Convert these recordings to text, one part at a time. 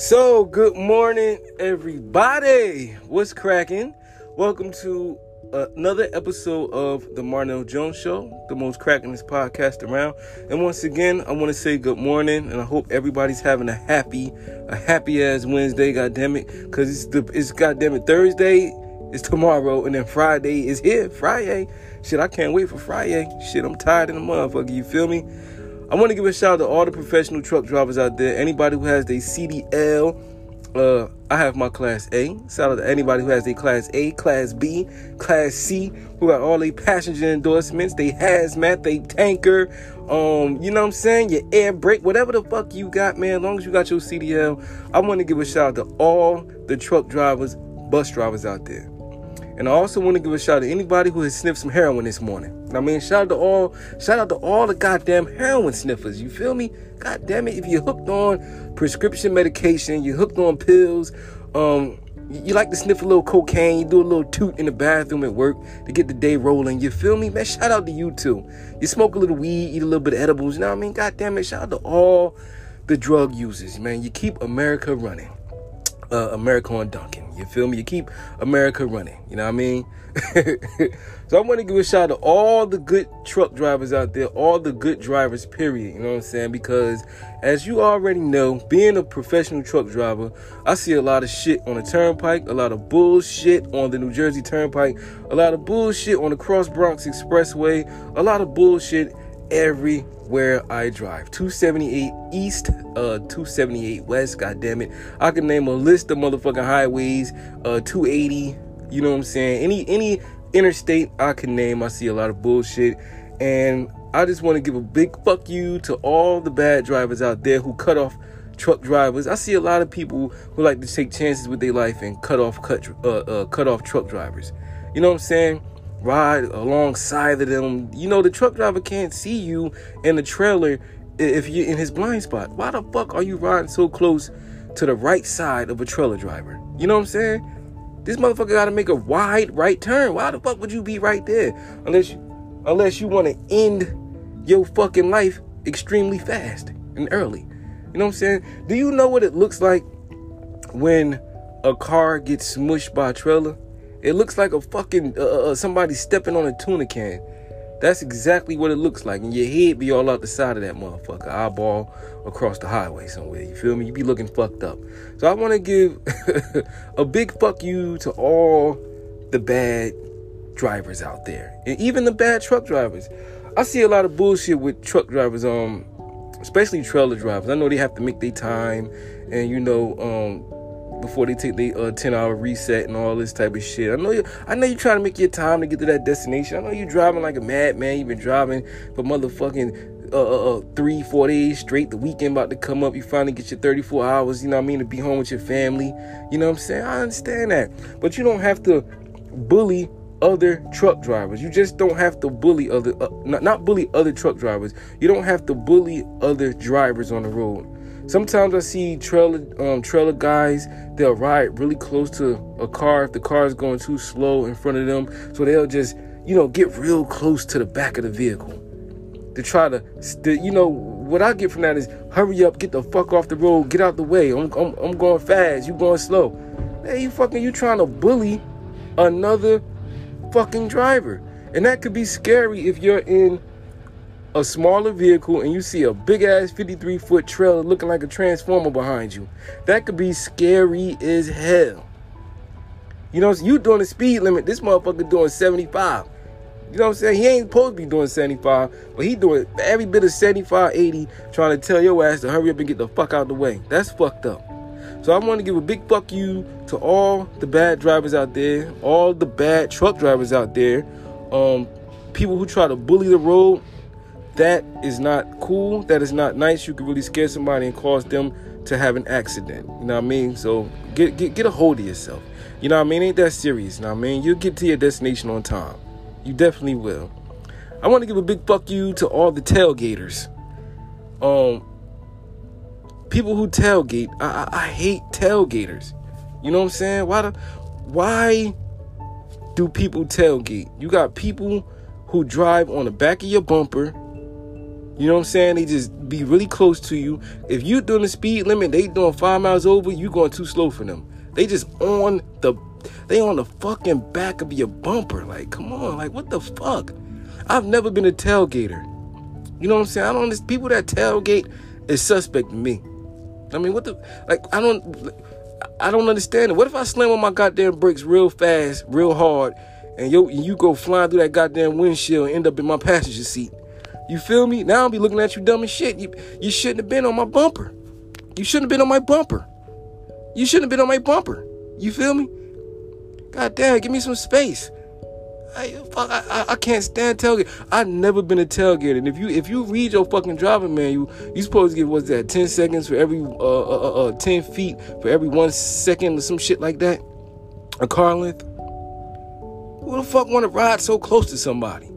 So, good morning, everybody. What's cracking? Welcome to another episode of the Marnell Jones Show, the most crackingest podcast around. And once again, I want to say good morning, and I hope everybody's having a happy, a happy ass Wednesday. God damn it, because it's the it's goddamn it Thursday. It's tomorrow, and then Friday is here. Friday, shit, I can't wait for Friday. Shit, I'm tired in the motherfucker. You feel me? I want to give a shout out to all the professional truck drivers out there. Anybody who has their CDL, uh, I have my Class A. Shout out to anybody who has their Class A, Class B, Class C, who got all their passenger endorsements, they hazmat, they tanker, um, you know what I'm saying? Your air brake, whatever the fuck you got, man. As long as you got your CDL, I want to give a shout out to all the truck drivers, bus drivers out there. And I also want to give a shout out to anybody who has sniffed some heroin this morning. I mean, shout out to all, shout out to all the goddamn heroin sniffers. You feel me? God damn it! If you're hooked on prescription medication, you're hooked on pills, um, you like to sniff a little cocaine, you do a little toot in the bathroom at work to get the day rolling. You feel me, man? Shout out to you too. You smoke a little weed, eat a little bit of edibles. You know what I mean? God damn it! Shout out to all the drug users, man. You keep America running. Uh, America on Dunkin'. You feel me? You keep America running. You know what I mean? so I want to give a shout out to all the good truck drivers out there, all the good drivers, period. You know what I'm saying? Because as you already know, being a professional truck driver, I see a lot of shit on the turnpike, a lot of bullshit on the New Jersey Turnpike, a lot of bullshit on the Cross Bronx Expressway, a lot of bullshit everywhere I drive. 278 East, uh, 278 West, god damn it. I can name a list of motherfucking highways, uh, 280, you know what I'm saying? Any any interstate I can name, I see a lot of bullshit. And I just want to give a big fuck you to all the bad drivers out there who cut off truck drivers. I see a lot of people who like to take chances with their life and cut off cut uh, uh, cut off truck drivers. You know what I'm saying? Ride alongside of them. You know, the truck driver can't see you in the trailer if you're in his blind spot. Why the fuck are you riding so close to the right side of a trailer driver? You know what I'm saying? This motherfucker gotta make a wide right turn. Why the fuck would you be right there? Unless you unless you wanna end your fucking life extremely fast and early. You know what I'm saying? Do you know what it looks like when a car gets smushed by a trailer? It looks like a fucking uh, uh, uh, somebody stepping on a tuna can. That's exactly what it looks like. And your head be all out the side of that motherfucker, eyeball across the highway somewhere. You feel me? You be looking fucked up. So I want to give a big fuck you to all the bad drivers out there. And even the bad truck drivers. I see a lot of bullshit with truck drivers, um, especially trailer drivers. I know they have to make their time and you know, um, before they take the uh, 10 hour reset and all this type of shit. I know you I know you're trying to make your time to get to that destination. I know you're driving like a madman. You've been driving for motherfucking uh, uh, uh, three, four days straight. The weekend about to come up. You finally get your 34 hours, you know what I mean, to be home with your family. You know what I'm saying? I understand that. But you don't have to bully other truck drivers. You just don't have to bully other, uh, not, not bully other truck drivers. You don't have to bully other drivers on the road. Sometimes I see trailer um, trailer guys. They'll ride really close to a car if the car is going too slow in front of them. So they'll just you know get real close to the back of the vehicle to try to, you know what I get from that is hurry up, get the fuck off the road, get out the way. I'm I'm, I'm going fast, you going slow. Hey, you fucking you trying to bully another fucking driver, and that could be scary if you're in a smaller vehicle and you see a big ass 53 foot trailer looking like a transformer behind you, that could be scary as hell. You know, you doing the speed limit, this motherfucker doing 75. You know what I'm saying? He ain't supposed to be doing 75, but he doing every bit of 75, 80, trying to tell your ass to hurry up and get the fuck out the way. That's fucked up. So I want to give a big fuck you to all the bad drivers out there, all the bad truck drivers out there, um, people who try to bully the road that is not cool. That is not nice. You could really scare somebody and cause them to have an accident. You know what I mean? So get get get a hold of yourself. You know what I mean? Ain't that serious? You know what I mean? You'll get to your destination on time. You definitely will. I want to give a big fuck you to all the tailgaters. Um, people who tailgate. I, I, I hate tailgaters. You know what I'm saying? Why the, why do people tailgate? You got people who drive on the back of your bumper You know what I'm saying? They just be really close to you. If you doing the speed limit, they doing five miles over, you going too slow for them. They just on the they on the fucking back of your bumper. Like, come on, like what the fuck? I've never been a tailgater. You know what I'm saying? I don't people that tailgate is suspect to me. I mean, what the like I don't I don't understand it. What if I slam on my goddamn brakes real fast, real hard, and yo you go flying through that goddamn windshield and end up in my passenger seat? You feel me? Now I'll be looking at you dumb as shit. You you shouldn't have been on my bumper. You shouldn't have been on my bumper. You shouldn't have been on my bumper. You feel me? God damn, give me some space. I, fuck, I, I, can't stand tailgate. I've never been a tailgater. And if you if you read your fucking driving manual, you you supposed to give what's that? Ten seconds for every uh, uh, uh, uh, ten feet for every one second or some shit like that. A car length. Who the fuck want to ride so close to somebody?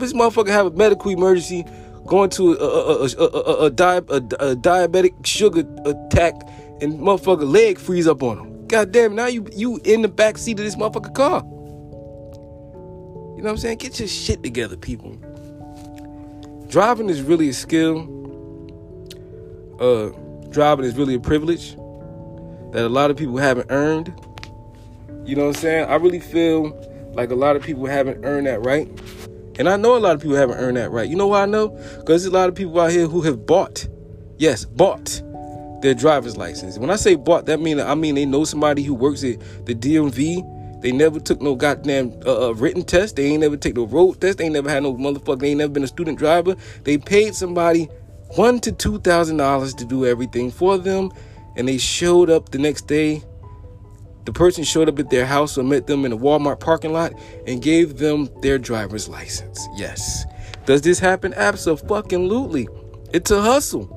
This motherfucker have a medical emergency, going to a, a, a, a, di- a diabetic sugar attack, and motherfucker leg freeze up on him. God damn, now you you in the back seat of this motherfucker car. You know what I'm saying? Get your shit together, people. Driving is really a skill. Uh, driving is really a privilege that a lot of people haven't earned. You know what I'm saying? I really feel like a lot of people haven't earned that right. And I know a lot of people haven't earned that right. You know why I know? Because there's a lot of people out here who have bought, yes, bought their driver's license. When I say bought, that mean I mean they know somebody who works at the DMV. They never took no goddamn uh, uh, written test. They ain't never take no road test. They ain't never had no motherfucker. They ain't never been a student driver. They paid somebody one to two thousand dollars to do everything for them, and they showed up the next day the person showed up at their house or met them in a Walmart parking lot and gave them their driver's license. Yes. Does this happen? Absolutely. It's a hustle.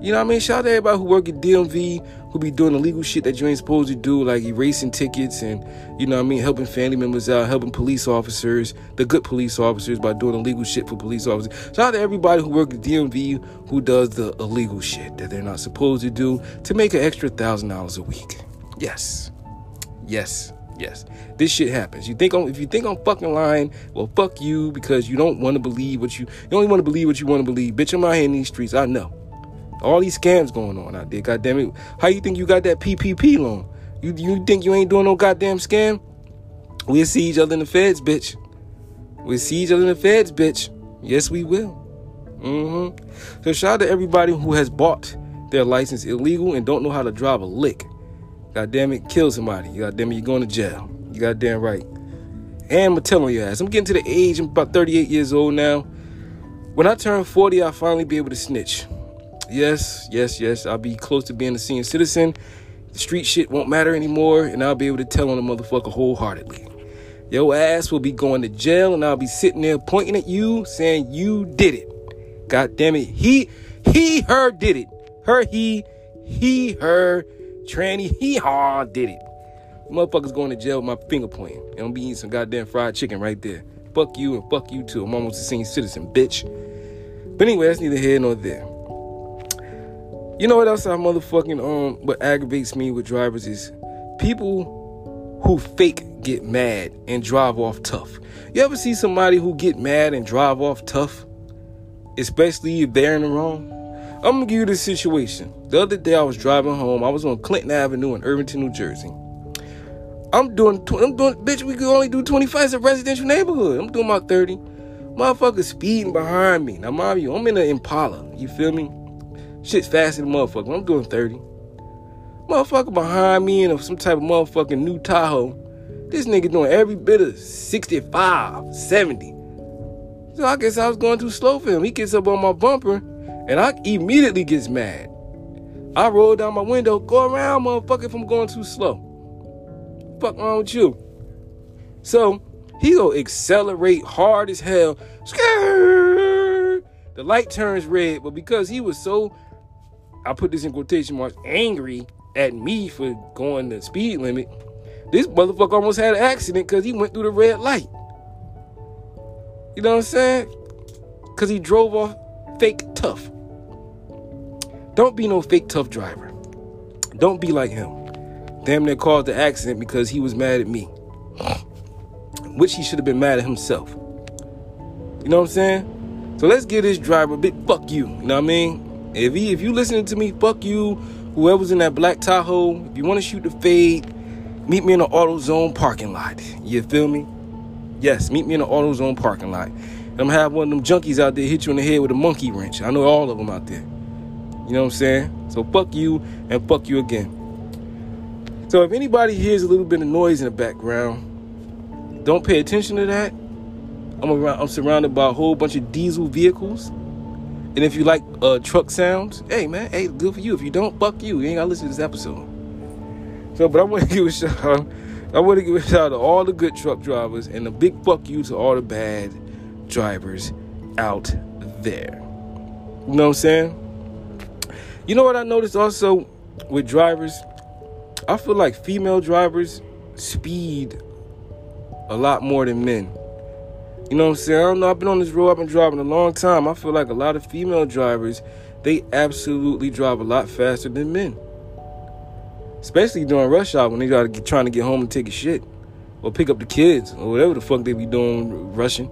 You know what I mean? Shout out to everybody who work at DMV, who be doing illegal shit that you ain't supposed to do, like erasing tickets and, you know what I mean, helping family members out, helping police officers, the good police officers, by doing illegal shit for police officers. Shout out to everybody who work at DMV who does the illegal shit that they're not supposed to do to make an extra thousand dollars a week. Yes. Yes. Yes. This shit happens. You think on if you think I'm fucking lying, well fuck you because you don't want to believe what you you only want to believe what you want to believe. Bitch, I'm out here in these streets. I know. All these scams going on out there. God damn it. How you think you got that PPP loan? You you think you ain't doing no goddamn scam? We'll see each other in the feds, bitch. We'll see each other in the feds, bitch. Yes, we will. Mm-hmm. So shout out to everybody who has bought their license illegal and don't know how to drive a lick. God damn it, kill somebody. God damn it, you're going to jail. You got damn right. And I'm telling your ass, I'm getting to the age, I'm about 38 years old now. When I turn 40, I'll finally be able to snitch. Yes, yes, yes, I'll be close to being a senior citizen. The street shit won't matter anymore, and I'll be able to tell on a motherfucker wholeheartedly. Your ass will be going to jail, and I'll be sitting there pointing at you, saying you did it. God damn it, he, he, her did it. Her, he, he, her tranny, he haw did it. Motherfuckers going to jail with my finger pointing. And I'm be eating some goddamn fried chicken right there. Fuck you and fuck you too. I'm almost a senior citizen, bitch. But anyway, that's neither here nor there. You know what else I motherfucking um what aggravates me with drivers is people who fake get mad and drive off tough. You ever see somebody who get mad and drive off tough? Especially if they're in the wrong? I'm gonna give you this situation. The other day I was driving home. I was on Clinton Avenue in Irvington, New Jersey. I'm doing, I'm doing, bitch. We can only do 25. It's a residential neighborhood. I'm doing my 30. Motherfucker speeding behind me. Now, mind you, I'm in an Impala. You feel me? Shit's faster than motherfucker. I'm doing 30. Motherfucker behind me in some type of motherfucking new Tahoe. This nigga doing every bit of 65, 70. So I guess I was going too slow for him. He gets up on my bumper and I immediately gets mad. I roll down my window, go around, motherfucker, if I'm going too slow. Fuck wrong with you? So he go accelerate hard as hell. The light turns red, but because he was so, I put this in quotation marks, angry at me for going the speed limit, this motherfucker almost had an accident because he went through the red light. You know what I'm saying? Because he drove off fake tough. Don't be no fake tough driver. Don't be like him. Damn near caused the accident because he was mad at me. Which he should have been mad at himself. You know what I'm saying? So let's give this driver a fuck you. You know what I mean? If he, if you listening to me, fuck you. Whoever's in that black Tahoe, if you want to shoot the fade, meet me in the AutoZone parking lot. You feel me? Yes, meet me in the AutoZone parking lot. And I'm gonna have one of them junkies out there hit you in the head with a monkey wrench. I know all of them out there. You know what I'm saying? So fuck you and fuck you again. So if anybody hears a little bit of noise in the background, don't pay attention to that. I'm around, I'm surrounded by a whole bunch of diesel vehicles. And if you like uh, truck sounds, hey man, hey, good for you. If you don't, fuck you. You ain't gotta listen to this episode. So, but I want to give a shout out. I want to give a shout out to all the good truck drivers and a big fuck you to all the bad drivers out there. You know what I'm saying? You know what I noticed also with drivers? I feel like female drivers speed a lot more than men. You know what I'm saying? I don't know. I've been on this road. I've been driving a long time. I feel like a lot of female drivers, they absolutely drive a lot faster than men. Especially during rush hour when they gotta trying to get home and take a shit, or pick up the kids, or whatever the fuck they be doing rushing.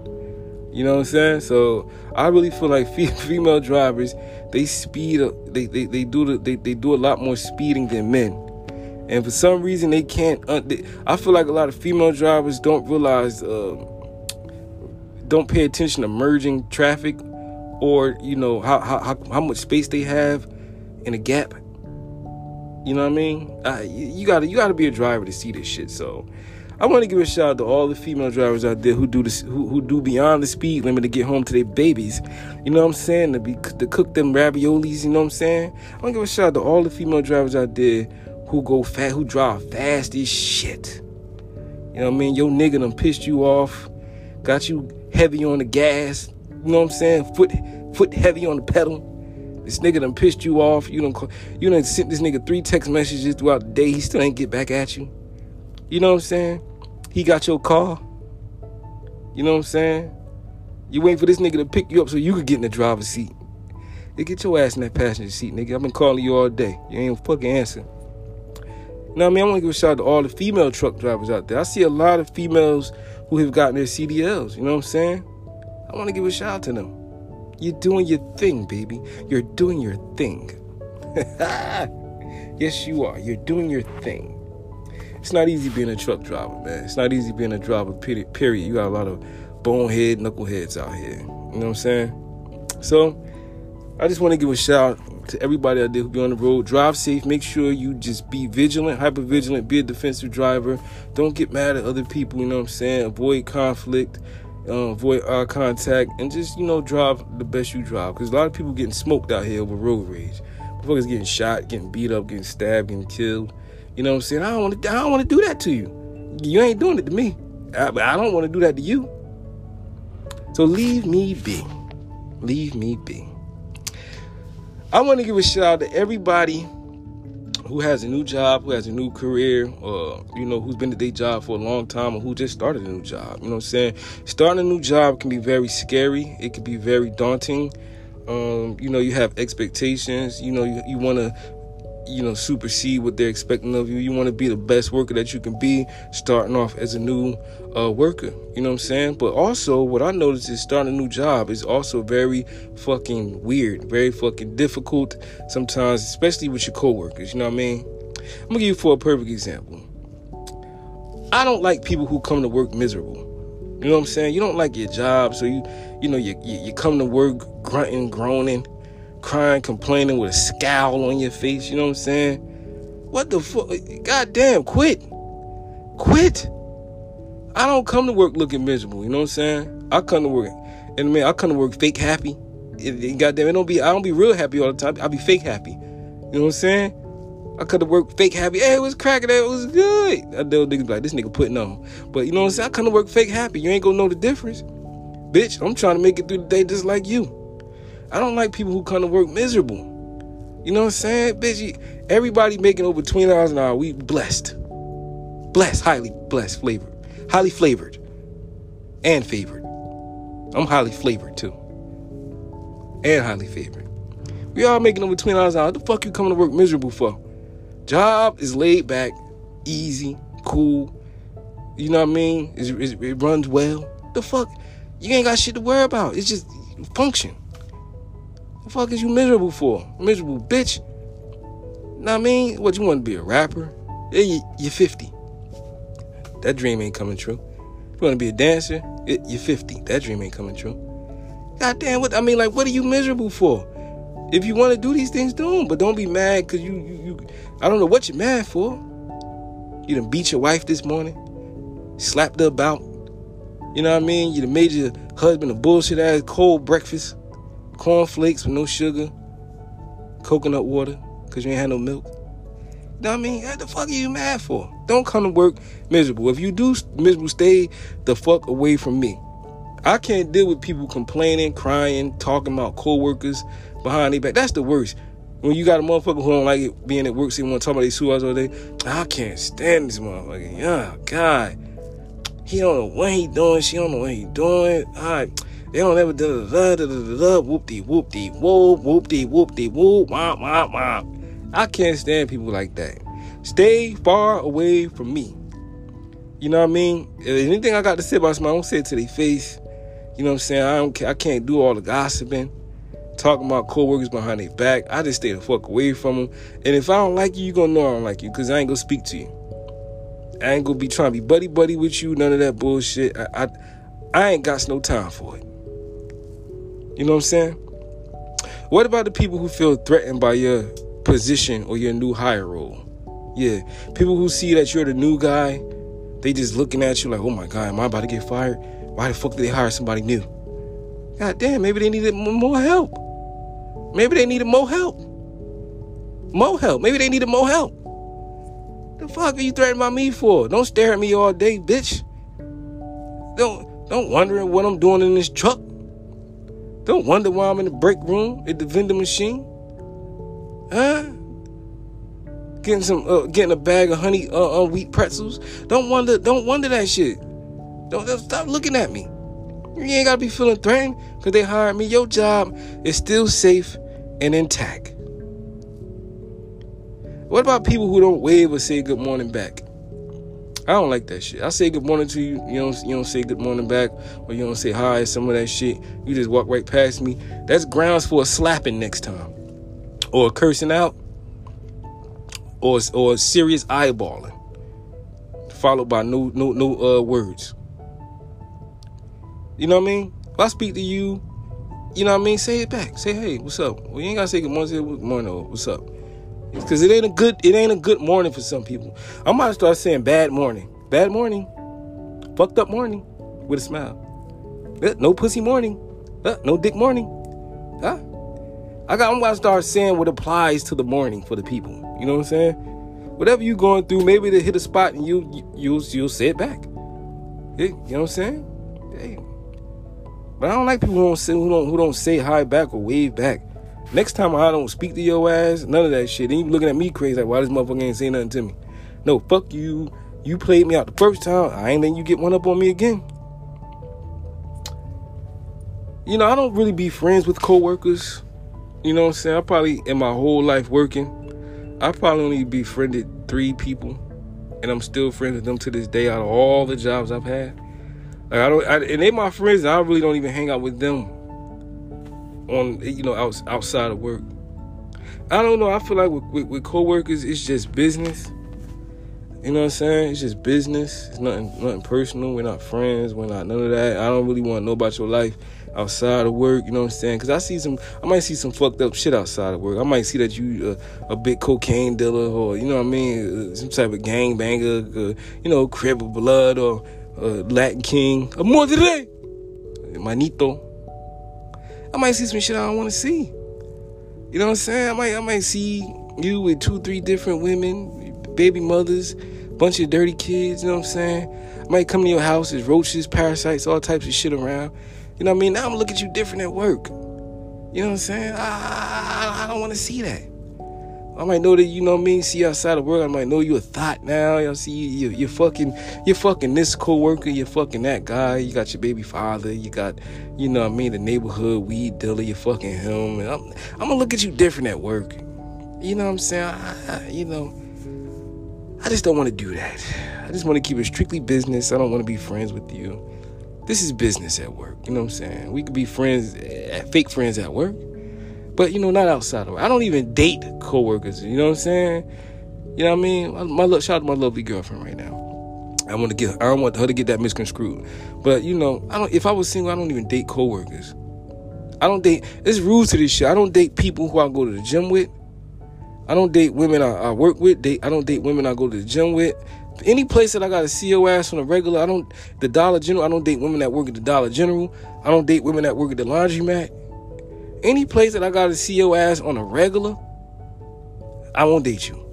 You know what I'm saying? So I really feel like female drivers, they speed, they they, they do the, they, they do a lot more speeding than men. And for some reason they can't. Uh, they, I feel like a lot of female drivers don't realize. Uh, don't pay attention to merging traffic or you know how how how much space they have in a gap. You know what I mean? Uh, you, you, gotta you gotta be a driver to see this shit. So I want to give a shout out to all the female drivers out there who do this who, who do beyond the speed limit to get home to their babies. You know what I'm saying? To be to cook them raviolis. You know what I'm saying? I want to give a shout out to all the female drivers out there who go fast, who drive fast as shit. You know what I mean? Your nigga done pissed you off, got you heavy on the gas. You know what I'm saying? Foot foot heavy on the pedal. This nigga done pissed you off. You don't you done sent this nigga three text messages throughout the day. He still ain't get back at you. You know what I'm saying? He got your car. You know what I'm saying? You waiting for this nigga to pick you up so you could get in the driver's seat. They get your ass in that passenger seat, nigga. I've been calling you all day. You ain't fucking answering. What I mean? I want to give a shout out to all the female truck drivers out there. I see a lot of females who have gotten their CDLs. You know what I'm saying? I want to give a shout out to them. You're doing your thing, baby. You're doing your thing. yes, you are. You're doing your thing. It's not easy being a truck driver, man. It's not easy being a driver, period. You got a lot of bonehead, knuckleheads out here. You know what I'm saying? So, I just want to give a shout out to everybody out there who be on the road. Drive safe. Make sure you just be vigilant, hyper vigilant. Be a defensive driver. Don't get mad at other people. You know what I'm saying? Avoid conflict. Uh, avoid eye contact and just you know drive the best you drive because a lot of people getting smoked out here over road rage. Motherfuckers getting shot, getting beat up, getting stabbed, getting killed. You know what I'm saying? I don't want to. I don't want to do that to you. You ain't doing it to me. I, I don't want to do that to you. So leave me be. Leave me be. I want to give a shout out to everybody who has a new job, who has a new career, or you know, who's been at their job for a long time, or who just started a new job. You know what I'm saying? Starting a new job can be very scary. It can be very daunting. Um, you know, you have expectations. You know, you, you want to you know supersede what they're expecting of you. You want to be the best worker that you can be, starting off as a new uh, worker. You know what I'm saying? But also, what I noticed is starting a new job is also very fucking weird, very fucking difficult sometimes, especially with your coworkers. You know what I mean? I'm gonna give you for a perfect example. I don't like people who come to work miserable. You know what I'm saying? You don't like your job, so you you know you you, you come to work grunting, groaning crying, complaining with a scowl on your face. You know what I'm saying? What the fuck? God damn, quit. Quit. I don't come to work looking miserable. You know what I'm saying? I come to work, and man, I come to work fake happy. It, it, goddamn, it don't be. I don't be real happy all the time. I be fake happy. You know what I'm saying? I come to work fake happy. Hey, it was cracking. It was good. I know niggas like this nigga putting on. But you know what I'm saying? I come to work fake happy. You ain't gonna know the difference, bitch. I'm trying to make it through the day just like you. I don't like people who come to work miserable. You know what I'm saying? Bitch, everybody making over $20 an hour. We blessed. Blessed, highly blessed, flavored. Highly flavored. And favored. I'm highly flavored too. And highly favored. We all making over $20 an hour. What the fuck you coming to work miserable for? Job is laid back, easy, cool. You know what I mean? It's, it's, it runs well. The fuck? You ain't got shit to worry about. It's just function. The fuck is you miserable for? Miserable bitch. Know what I mean? What you want to be a rapper? Yeah, you, you're 50. That dream ain't coming true. You want to be a dancer? You're 50. That dream ain't coming true. God damn, what I mean, like, what are you miserable for? If you want to do these things, do them. But don't be mad because you, you, you, I don't know what you're mad for. You done beat your wife this morning, slapped her about. You know what I mean? You done made your husband a bullshit ass cold breakfast, cornflakes with no sugar, coconut water because you ain't had no milk. Know what I mean? What the fuck are you mad for? Don't come to work miserable. If you do miserable, stay the fuck away from me. I can't deal with people complaining, crying, talking about coworkers behind their back. That's the worst. When you got a motherfucker who don't like it being at work, so want to talk about these two all day. I can't stand this motherfucker. Yeah, God. He don't know what he doing. She don't know what he doing. All right. They don't ever da da da da da da whoop de whoop de whoop whoop womp womp womp. I can't stand people like that. Stay far away from me. You know what I mean? If anything I got to say about somebody, I don't say it to their face. You know what I'm saying? I don't I can't do all the gossiping, talking about coworkers behind their back. I just stay the fuck away from them. And if I don't like you, you gonna know I don't like you, cause I ain't gonna speak to you. I ain't gonna be trying to be buddy buddy with you. None of that bullshit. I I, I ain't got no time for it. You know what I'm saying? What about the people who feel threatened by your position or your new hire role. Yeah, people who see that you're the new guy, they just looking at you like, oh my God, am I about to get fired? Why the fuck did they hire somebody new? God damn, maybe they needed more help. Maybe they needed more help. More help. Maybe they needed more help. The fuck are you threatening by me for? Don't stare at me all day, bitch. Don't don't wondering what I'm doing in this truck. Don't wonder why I'm in the break room at the vending machine. Huh? Getting some, uh, getting a bag of honey uh, uh, wheat pretzels. Don't wonder, don't wonder that shit. Don't, don't stop looking at me. You ain't gotta be feeling threatened because they hired me. Your job is still safe and intact. What about people who don't wave or say good morning back? I don't like that shit. I say good morning to you. You don't you don't say good morning back, or you don't say hi. Or some of that shit. You just walk right past me. That's grounds for a slapping next time or cursing out or or serious eyeballing followed by no no no uh words you know what i mean if i speak to you you know what i mean say it back say hey what's up well you ain't gotta say good morning say good morning or what's up because it ain't a good it ain't a good morning for some people i might start saying bad morning bad morning fucked up morning with a smile uh, no pussy morning uh, no dick morning huh I got, I'm gonna start saying what applies to the morning for the people. You know what I'm saying? Whatever you going through, maybe they hit a spot and you, you you'll you'll say it back. you know what I'm saying? Hey. But I don't like people who don't say who don't who don't say hi back or wave back. Next time I don't speak to your ass, none of that shit. Then you looking at me crazy like why this motherfucker ain't saying nothing to me. No, fuck you. You played me out the first time. I ain't letting you get one up on me again. You know, I don't really be friends with coworkers you know what I'm saying? I probably in my whole life working, I probably only befriended three people, and I'm still friends with them to this day out of all the jobs I've had. Like I don't, I, and they my friends. I really don't even hang out with them on you know out, outside of work. I don't know. I feel like with, with, with coworkers, it's just business. You know what I'm saying? It's just business. It's nothing nothing personal. We're not friends. We're not none of that. I don't really want to know about your life outside of work. You know what I'm saying? Because I see some, I might see some fucked up shit outside of work. I might see that you uh, a big cocaine dealer or you know what I mean, uh, some type of gang banger, uh, you know, Crip of blood or uh, Latin king, a madre, manito. I might see some shit I don't want to see. You know what I'm saying? I might, I might see you with two, three different women, baby mothers, bunch of dirty kids. You know what I'm saying? I might come to your house, there's roaches, parasites, all types of shit around. You know what I mean? Now I'm looking at you different at work. You know what I'm saying? I, I, I don't want to see that. I might know that you know what I mean. See you outside of work. I might know you a thought now. Y'all see you, you, are fucking, you're fucking this coworker. You're fucking that guy. You got your baby father. You got, you know what I mean, the neighborhood weed dealer. You're fucking him. And I'm, I'm gonna look at you different at work. You know what I'm saying? I, I, you know, I just don't want to do that. I just want to keep it strictly business. I don't want to be friends with you this is business at work. You know what I'm saying? We could be friends eh, fake friends at work, but you know, not outside of work. I don't even date coworkers. You know what I'm saying? You know what I mean? My, my shout out to my lovely girlfriend right now. I want to get. I don't want her to get that misconstrued. But you know, I don't. If I was single, I don't even date coworkers. I don't date. There's rules to this shit. I don't date people who I go to the gym with. I don't date women I, I work with. Date. I don't date women I go to the gym with. Any place that I got to see your ass on a regular, I don't. The Dollar General. I don't date women that work at the Dollar General. I don't date women that work at the laundromat. Any place that I got to see your ass on a regular, I won't date you.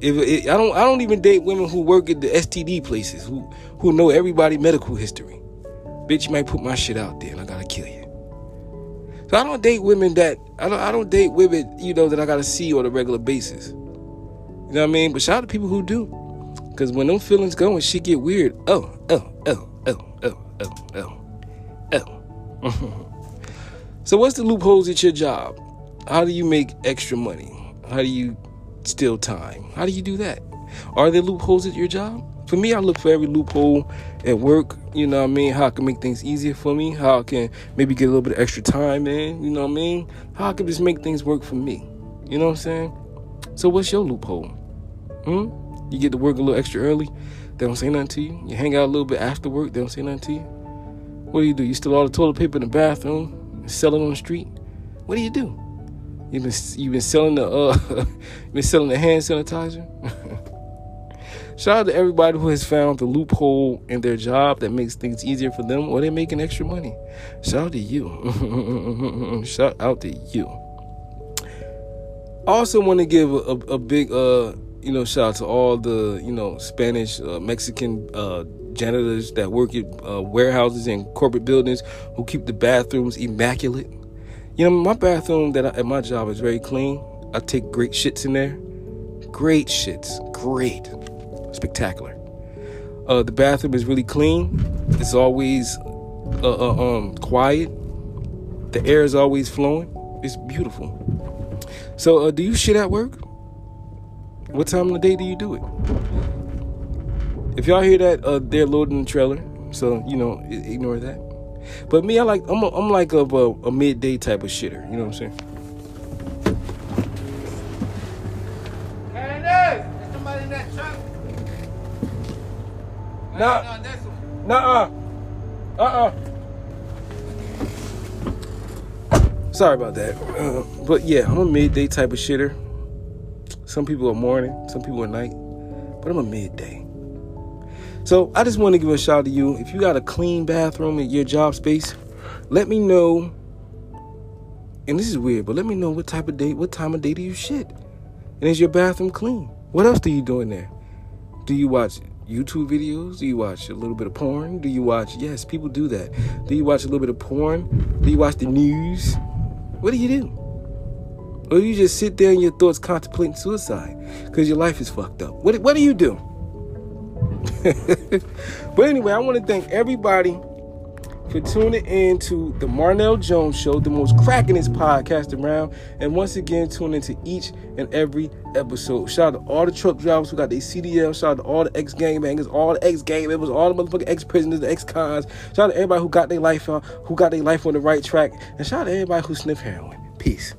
If it, I don't, I don't even date women who work at the STD places who who know everybody medical history. Bitch, you might put my shit out there and I gotta kill you. So I don't date women that I don't I don't date women, you know, that I gotta see on a regular basis. You know what I mean? But shout out to people who do. Cause when them feelings go and shit get weird, oh, oh, oh, oh, oh, oh, oh, oh. so what's the loopholes at your job? How do you make extra money? How do you steal time? How do you do that? Are there loopholes at your job? For me, I look for every loophole at work. You know what I mean? How I can make things easier for me. How I can maybe get a little bit of extra time in. You know what I mean? How I can just make things work for me. You know what I'm saying? So what's your loophole? Hmm? You get to work a little extra early. They don't say nothing to you. You hang out a little bit after work. They don't say nothing to you. What do you do? You steal all the toilet paper in the bathroom, sell it on the street. What do you do? You've been you've been selling the uh you've been selling the hand sanitizer. Shout out to everybody who has found the loophole in their job that makes things easier for them or they're making extra money. Shout out to you. Shout out to you. I Also want to give a, a, a, big uh you know shout out to all the you know Spanish uh, Mexican uh janitors that work at uh, warehouses and corporate buildings who keep the bathrooms immaculate you know, my bathroom that I, at my job is very clean. I take great shits in there. Great shits. Great. Spectacular. Uh, the bathroom is really clean. It's always uh, uh, um, quiet. The air is always flowing. It's beautiful. So, do you shit at work? What time of the day do you do it? If y'all hear that, uh, they're loading the trailer. So, you know, ignore that. But me, I like I'm a, I'm like a, a, a midday type of shitter. You know what I'm saying? Candace, there's somebody in that truck. Nah, nah, uh, uh. Sorry about that, uh, but yeah, I'm a midday type of shitter. Some people are morning, some people are night, but I'm a midday. So I just want to give a shout out to you. If you got a clean bathroom in your job space, let me know. And this is weird, but let me know what type of day, what time of day do you shit? And is your bathroom clean? What else do you do in there? Do you watch YouTube videos? Do you watch a little bit of porn? Do you watch? Yes, people do that. Do you watch a little bit of porn? Do you watch the news? What do you do? Or you just sit there in your thoughts contemplating suicide because your life is fucked up? What, what do you do? but anyway, I want to thank everybody for tuning in to the Marnell Jones Show, the most crackingest podcast around. And once again, tune into each and every episode. Shout out to all the truck drivers who got their CDL. Shout out to all the ex gangbangers, all the ex gang members, all the motherfucking ex prisoners, the ex cons. Shout out to everybody who got their life out, who got their life on the right track. And shout out to everybody who sniff heroin. Peace.